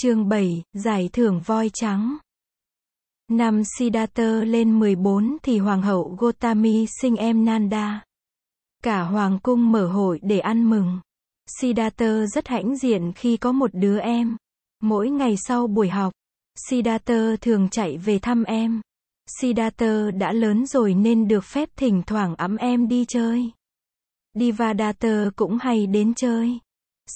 Chương 7, Giải thưởng voi trắng. Năm Siddhartha lên 14 thì Hoàng hậu Gotami sinh em Nanda. Cả Hoàng cung mở hội để ăn mừng. Siddhartha rất hãnh diện khi có một đứa em. Mỗi ngày sau buổi học, Siddhartha thường chạy về thăm em. Siddhartha đã lớn rồi nên được phép thỉnh thoảng ấm em đi chơi. Divadatta cũng hay đến chơi.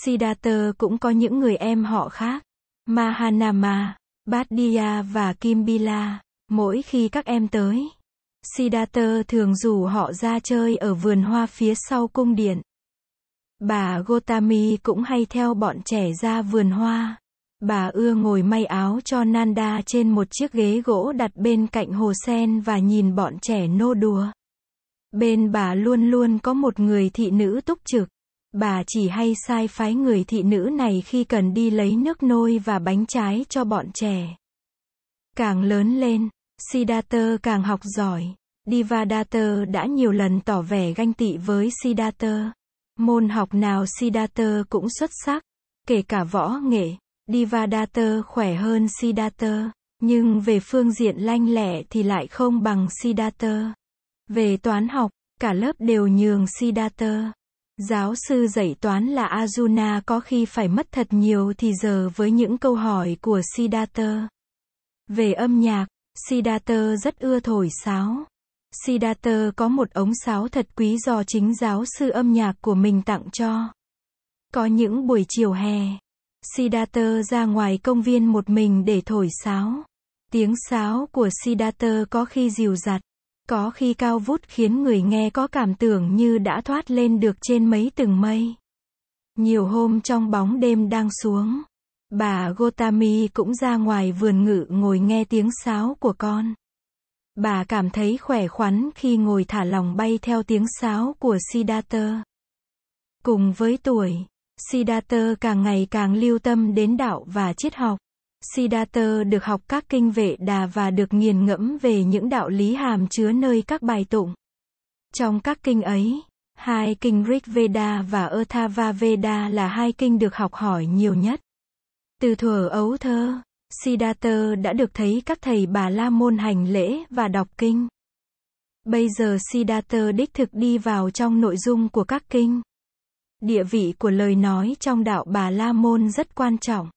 Siddhartha cũng có những người em họ khác. Mahanama, Badia và Kimbila. Mỗi khi các em tới, Siddhartha thường rủ họ ra chơi ở vườn hoa phía sau cung điện. Bà Gotami cũng hay theo bọn trẻ ra vườn hoa. Bà ưa ngồi may áo cho Nanda trên một chiếc ghế gỗ đặt bên cạnh hồ sen và nhìn bọn trẻ nô đùa. Bên bà luôn luôn có một người thị nữ túc trực. Bà chỉ hay sai phái người thị nữ này khi cần đi lấy nước nôi và bánh trái cho bọn trẻ. Càng lớn lên, Siddhartha càng học giỏi. Divadatta đã nhiều lần tỏ vẻ ganh tị với Siddhartha. Môn học nào Siddhartha cũng xuất sắc, kể cả võ nghệ. Divadatta khỏe hơn Siddhartha, nhưng về phương diện lanh lẹ thì lại không bằng Siddhartha. Về toán học, cả lớp đều nhường Siddhartha. Giáo sư dạy toán là Arjuna có khi phải mất thật nhiều thì giờ với những câu hỏi của Siddhartha. Về âm nhạc, Siddhartha rất ưa thổi sáo. Siddhartha có một ống sáo thật quý do chính giáo sư âm nhạc của mình tặng cho. Có những buổi chiều hè, Siddhartha ra ngoài công viên một mình để thổi sáo. Tiếng sáo của Siddhartha có khi dịu dặt, có khi cao vút khiến người nghe có cảm tưởng như đã thoát lên được trên mấy tầng mây. Nhiều hôm trong bóng đêm đang xuống, bà Gotami cũng ra ngoài vườn ngự ngồi nghe tiếng sáo của con. Bà cảm thấy khỏe khoắn khi ngồi thả lòng bay theo tiếng sáo của Siddhartha. Cùng với tuổi, Siddhartha càng ngày càng lưu tâm đến đạo và triết học. Siddhartha được học các kinh vệ đà và được nghiền ngẫm về những đạo lý hàm chứa nơi các bài tụng. Trong các kinh ấy, hai kinh Rig Veda và Atharva Veda là hai kinh được học hỏi nhiều nhất. Từ thuở ấu thơ, Siddhartha đã được thấy các thầy bà la môn hành lễ và đọc kinh. Bây giờ Siddhartha đích thực đi vào trong nội dung của các kinh. Địa vị của lời nói trong đạo bà la môn rất quan trọng.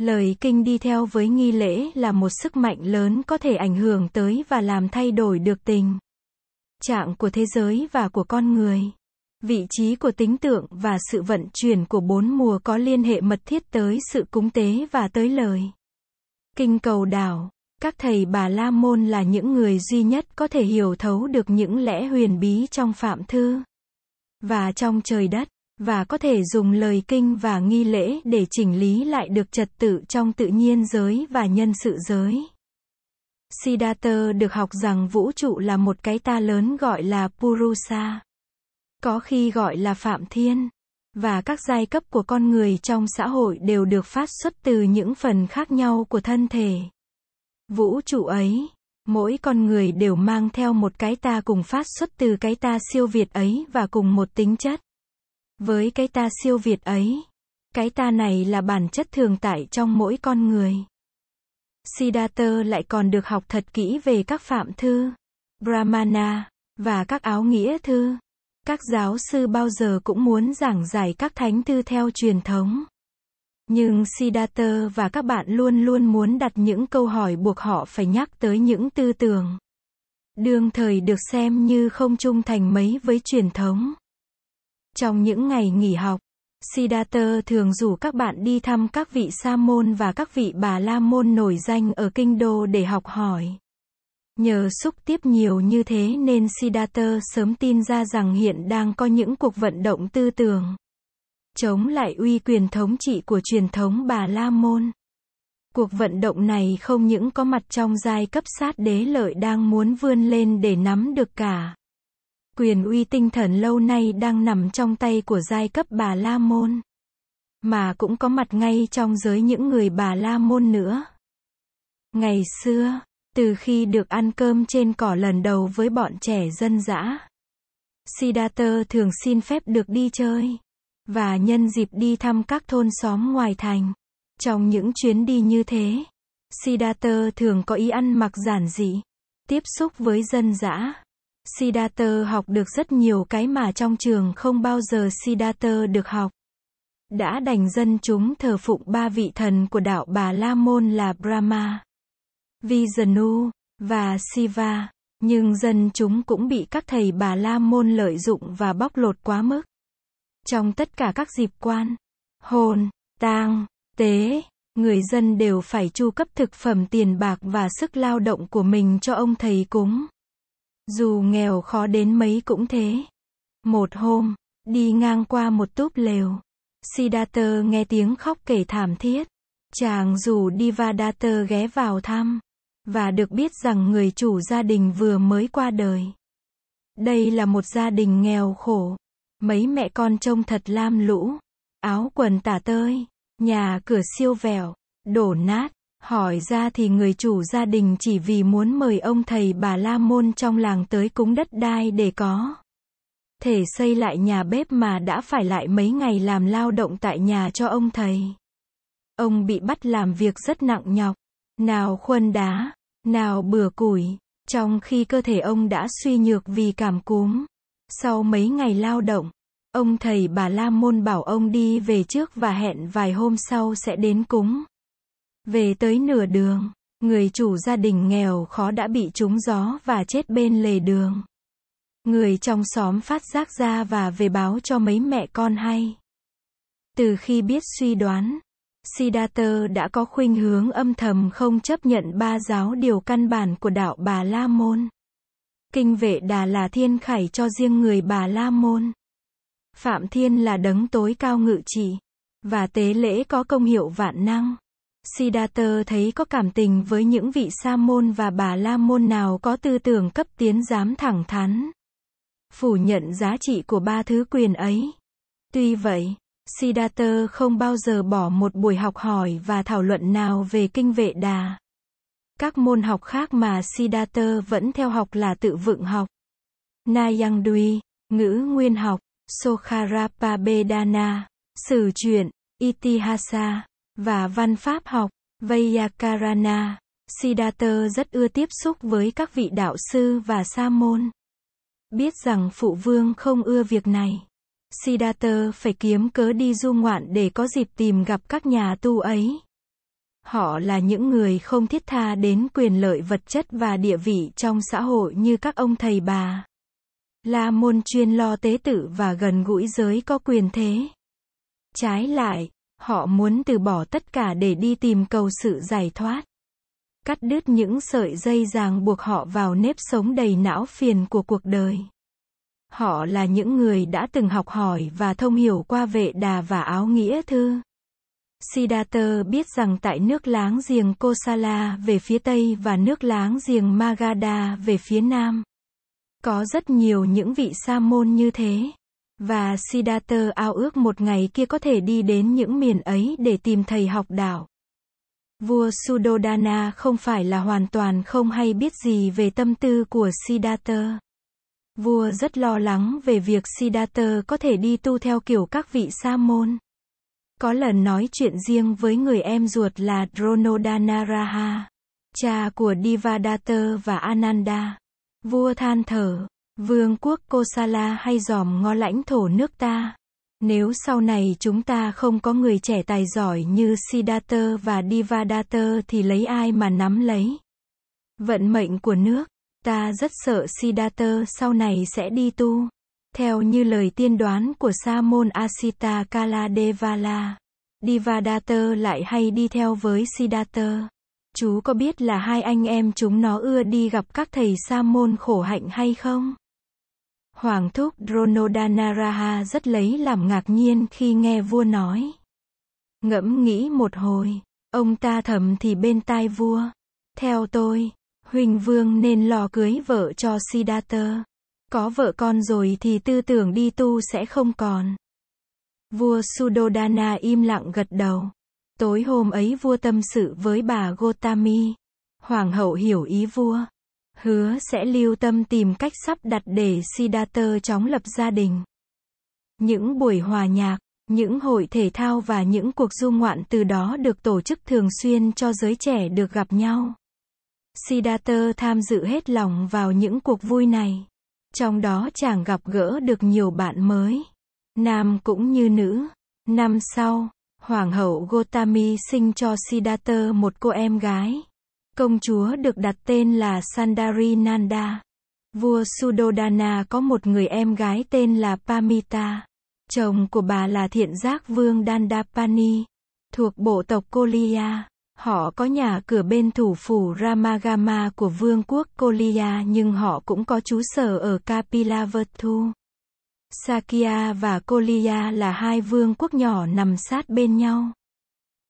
Lời kinh đi theo với nghi lễ là một sức mạnh lớn có thể ảnh hưởng tới và làm thay đổi được tình trạng của thế giới và của con người. Vị trí của tính tượng và sự vận chuyển của bốn mùa có liên hệ mật thiết tới sự cúng tế và tới lời. Kinh cầu đảo, các thầy bà La Môn là những người duy nhất có thể hiểu thấu được những lẽ huyền bí trong Phạm Thư và trong trời đất và có thể dùng lời kinh và nghi lễ để chỉnh lý lại được trật tự trong tự nhiên giới và nhân sự giới. Siddhartha được học rằng vũ trụ là một cái ta lớn gọi là Purusa. Có khi gọi là Phạm Thiên. Và các giai cấp của con người trong xã hội đều được phát xuất từ những phần khác nhau của thân thể. Vũ trụ ấy, mỗi con người đều mang theo một cái ta cùng phát xuất từ cái ta siêu việt ấy và cùng một tính chất. Với cái ta siêu việt ấy, cái ta này là bản chất thường tại trong mỗi con người. Siddhartha lại còn được học thật kỹ về các phạm thư, Brahmana, và các áo nghĩa thư. Các giáo sư bao giờ cũng muốn giảng giải các thánh thư theo truyền thống. Nhưng Siddhartha và các bạn luôn luôn muốn đặt những câu hỏi buộc họ phải nhắc tới những tư tưởng. Đương thời được xem như không trung thành mấy với truyền thống. Trong những ngày nghỉ học, Siddhartha thường rủ các bạn đi thăm các vị sa môn và các vị bà la môn nổi danh ở kinh đô để học hỏi. Nhờ xúc tiếp nhiều như thế nên Siddhartha sớm tin ra rằng hiện đang có những cuộc vận động tư tưởng chống lại uy quyền thống trị của truyền thống bà La Môn. Cuộc vận động này không những có mặt trong giai cấp sát đế lợi đang muốn vươn lên để nắm được cả quyền uy tinh thần lâu nay đang nằm trong tay của giai cấp bà La Môn. Mà cũng có mặt ngay trong giới những người bà La Môn nữa. Ngày xưa, từ khi được ăn cơm trên cỏ lần đầu với bọn trẻ dân dã, Siddhartha thường xin phép được đi chơi, và nhân dịp đi thăm các thôn xóm ngoài thành. Trong những chuyến đi như thế, Siddhartha thường có ý ăn mặc giản dị, tiếp xúc với dân dã. Siddhartha học được rất nhiều cái mà trong trường không bao giờ Siddhartha được học. Đã đành dân chúng thờ phụng ba vị thần của đạo Bà La Môn là Brahma, Vishnu và Shiva, nhưng dân chúng cũng bị các thầy Bà La Môn lợi dụng và bóc lột quá mức. Trong tất cả các dịp quan, hồn, tang, tế, người dân đều phải chu cấp thực phẩm tiền bạc và sức lao động của mình cho ông thầy cúng. Dù nghèo khó đến mấy cũng thế. Một hôm, đi ngang qua một túp lều, Siddhartha nghe tiếng khóc kể thảm thiết. Chàng rủ Divadatta ghé vào thăm, và được biết rằng người chủ gia đình vừa mới qua đời. Đây là một gia đình nghèo khổ. Mấy mẹ con trông thật lam lũ, áo quần tả tơi, nhà cửa siêu vẹo, đổ nát. Hỏi ra thì người chủ gia đình chỉ vì muốn mời ông thầy bà La Môn trong làng tới cúng đất đai để có thể xây lại nhà bếp mà đã phải lại mấy ngày làm lao động tại nhà cho ông thầy. Ông bị bắt làm việc rất nặng nhọc, nào khuân đá, nào bừa củi, trong khi cơ thể ông đã suy nhược vì cảm cúm. Sau mấy ngày lao động, ông thầy bà La Môn bảo ông đi về trước và hẹn vài hôm sau sẽ đến cúng. Về tới nửa đường, người chủ gia đình nghèo khó đã bị trúng gió và chết bên lề đường. Người trong xóm phát giác ra và về báo cho mấy mẹ con hay. Từ khi biết suy đoán, Siddhartha đã có khuynh hướng âm thầm không chấp nhận ba giáo điều căn bản của đạo Bà La Môn. Kinh vệ đà là thiên khải cho riêng người Bà La Môn. Phạm Thiên là đấng tối cao ngự trị, và tế lễ có công hiệu vạn năng. Siddhartha thấy có cảm tình với những vị sa môn và bà la môn nào có tư tưởng cấp tiến dám thẳng thắn phủ nhận giá trị của ba thứ quyền ấy. Tuy vậy, Siddhartha không bao giờ bỏ một buổi học hỏi và thảo luận nào về kinh vệ đà. Các môn học khác mà Siddhartha vẫn theo học là tự vựng học. Nayangdui, ngữ nguyên học, Sokharapabedana, sử truyện, Itihasa, và văn pháp học, Vayakarana, Siddhartha rất ưa tiếp xúc với các vị đạo sư và sa môn. Biết rằng phụ vương không ưa việc này. Siddhartha phải kiếm cớ đi du ngoạn để có dịp tìm gặp các nhà tu ấy. Họ là những người không thiết tha đến quyền lợi vật chất và địa vị trong xã hội như các ông thầy bà. La môn chuyên lo tế tự và gần gũi giới có quyền thế. Trái lại, họ muốn từ bỏ tất cả để đi tìm cầu sự giải thoát cắt đứt những sợi dây ràng buộc họ vào nếp sống đầy não phiền của cuộc đời. Họ là những người đã từng học hỏi và thông hiểu qua vệ đà và áo nghĩa thư. Siddhartha biết rằng tại nước láng giềng Kosala về phía tây và nước láng giềng Magadha về phía nam, có rất nhiều những vị sa môn như thế. Và Siddhartha ao ước một ngày kia có thể đi đến những miền ấy để tìm thầy học đạo. Vua Suddhodana không phải là hoàn toàn không hay biết gì về tâm tư của Siddhartha. Vua rất lo lắng về việc Siddhartha có thể đi tu theo kiểu các vị sa môn. Có lần nói chuyện riêng với người em ruột là Dronodanaraha, cha của Divadatta và Ananda. Vua than thở, vương quốc Kosala hay dòm ngó lãnh thổ nước ta. Nếu sau này chúng ta không có người trẻ tài giỏi như Siddhartha và Divadatta thì lấy ai mà nắm lấy? Vận mệnh của nước, ta rất sợ Siddhartha sau này sẽ đi tu. Theo như lời tiên đoán của Sa môn Asita Kaladevala, Divadatta lại hay đi theo với Siddhartha. Chú có biết là hai anh em chúng nó ưa đi gặp các thầy Sa môn khổ hạnh hay không? Hoàng thúc Dronodanaraha rất lấy làm ngạc nhiên khi nghe vua nói. Ngẫm nghĩ một hồi, ông ta thầm thì bên tai vua. Theo tôi, Huỳnh Vương nên lo cưới vợ cho Siddhartha. Có vợ con rồi thì tư tưởng đi tu sẽ không còn. Vua Sudodana im lặng gật đầu. Tối hôm ấy vua tâm sự với bà Gotami. Hoàng hậu hiểu ý vua hứa sẽ lưu tâm tìm cách sắp đặt để Siddhartha chóng lập gia đình. Những buổi hòa nhạc, Những hội thể thao và những cuộc du ngoạn từ đó được tổ chức thường xuyên cho giới trẻ được gặp nhau. Siddhartha tham dự hết lòng vào những cuộc vui này. Trong đó chàng gặp gỡ được nhiều bạn mới, nam cũng như nữ. Năm sau, Hoàng hậu Gotami sinh cho Siddhartha một cô em gái. Công chúa được đặt tên là Sandari Nanda. Vua Sudodana có một người em gái tên là Pamita. Chồng của bà là thiện giác vương Dandapani, thuộc bộ tộc Koliya. Họ có nhà cửa bên thủ phủ Ramagama của vương quốc Koliya nhưng họ cũng có trú sở ở Kapilavatthu. Sakya và Koliya là hai vương quốc nhỏ nằm sát bên nhau.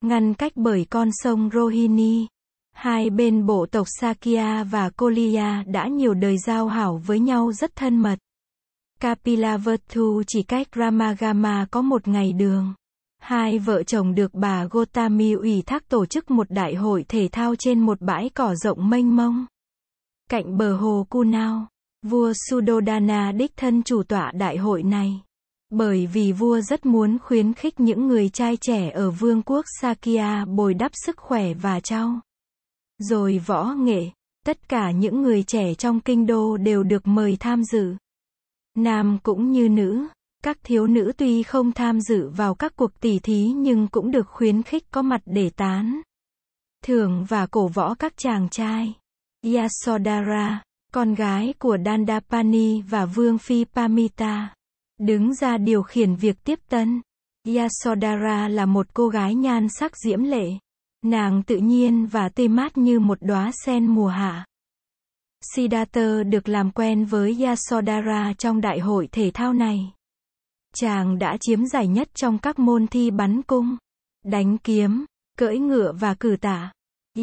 Ngăn cách bởi con sông Rohini. Hai bên bộ tộc Sakya và Koliya đã nhiều đời giao hảo với nhau rất thân mật. Kapilavatthu chỉ cách Ramagama có một ngày đường. Hai vợ chồng được bà Gotami ủy thác tổ chức một đại hội thể thao trên một bãi cỏ rộng mênh mông. Cạnh bờ hồ Kunao, vua Sudodana đích thân chủ tọa đại hội này. Bởi vì vua rất muốn khuyến khích những người trai trẻ ở vương quốc Sakya bồi đắp sức khỏe và trao. Rồi võ nghệ, tất cả những người trẻ trong kinh đô đều được mời tham dự. Nam cũng như nữ, các thiếu nữ tuy không tham dự vào các cuộc tỉ thí nhưng cũng được khuyến khích có mặt để tán. Thưởng và cổ võ các chàng trai. Yasodhara, con gái của Dandapani và Vương Phi Pamita, đứng ra điều khiển việc tiếp tân. Yasodhara là một cô gái nhan sắc diễm lệ. Nàng tự nhiên và tươi mát như một đóa sen mùa hạ. Siddhartha được làm quen với Yasodhara trong đại hội thể thao này. Chàng đã chiếm giải nhất trong các môn thi bắn cung, đánh kiếm, cưỡi ngựa và cử tả.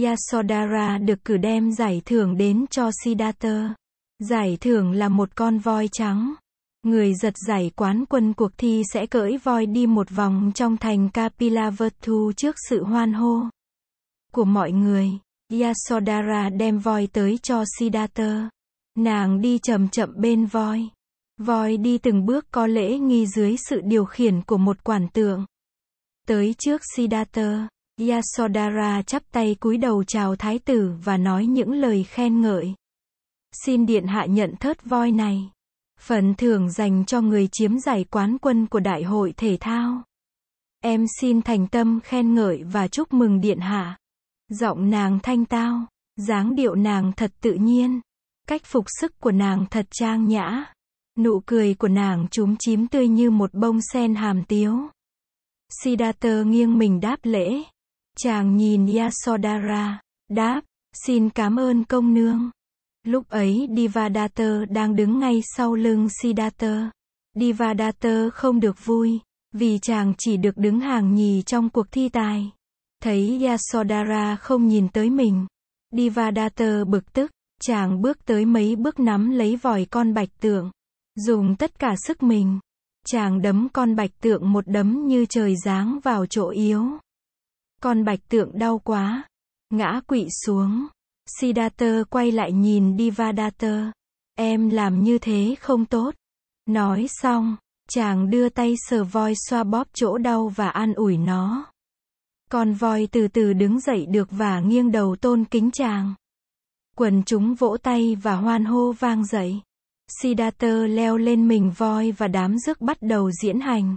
Yasodhara được cử đem giải thưởng đến cho Siddhartha. Giải thưởng là một con voi trắng. Người giật giải quán quân cuộc thi sẽ cưỡi voi đi một vòng trong thành Kapilavatthu trước sự hoan hô của mọi người. Yasodhara đem voi tới cho Siddhartha. Nàng đi chậm chậm bên voi. Voi đi từng bước có lễ nghi dưới sự điều khiển của một quản tượng. Tới trước Siddhartha, Yasodhara chắp tay cúi đầu chào thái tử và nói những lời khen ngợi. Xin điện hạ nhận thớt voi này. Phần thưởng dành cho người chiếm giải quán quân của đại hội thể thao. Em xin thành tâm khen ngợi và chúc mừng điện hạ. Giọng nàng thanh tao, dáng điệu nàng thật tự nhiên, cách phục sức của nàng thật trang nhã. Nụ cười của nàng trúng chím tươi như một bông sen hàm tiếu. Siddhartha nghiêng mình đáp lễ. Chàng nhìn Yasodhara, đáp, xin cảm ơn công nương. Lúc ấy Divadatta đang đứng ngay sau lưng Siddhartha. Divadatta không được vui, vì chàng chỉ được đứng hàng nhì trong cuộc thi tài. Thấy Yasodhara không nhìn tới mình. Divadatta bực tức, chàng bước tới mấy bước nắm lấy vòi con bạch tượng. Dùng tất cả sức mình. Chàng đấm con bạch tượng một đấm như trời giáng vào chỗ yếu. Con bạch tượng đau quá. Ngã quỵ xuống. Siddhartha quay lại nhìn Divadatta. Em làm như thế không tốt. Nói xong, chàng đưa tay sờ voi xoa bóp chỗ đau và an ủi nó. Con voi từ từ đứng dậy được và nghiêng đầu tôn kính chàng. Quần chúng vỗ tay và hoan hô vang dậy. Siddhartha leo lên mình voi và đám rước bắt đầu diễn hành.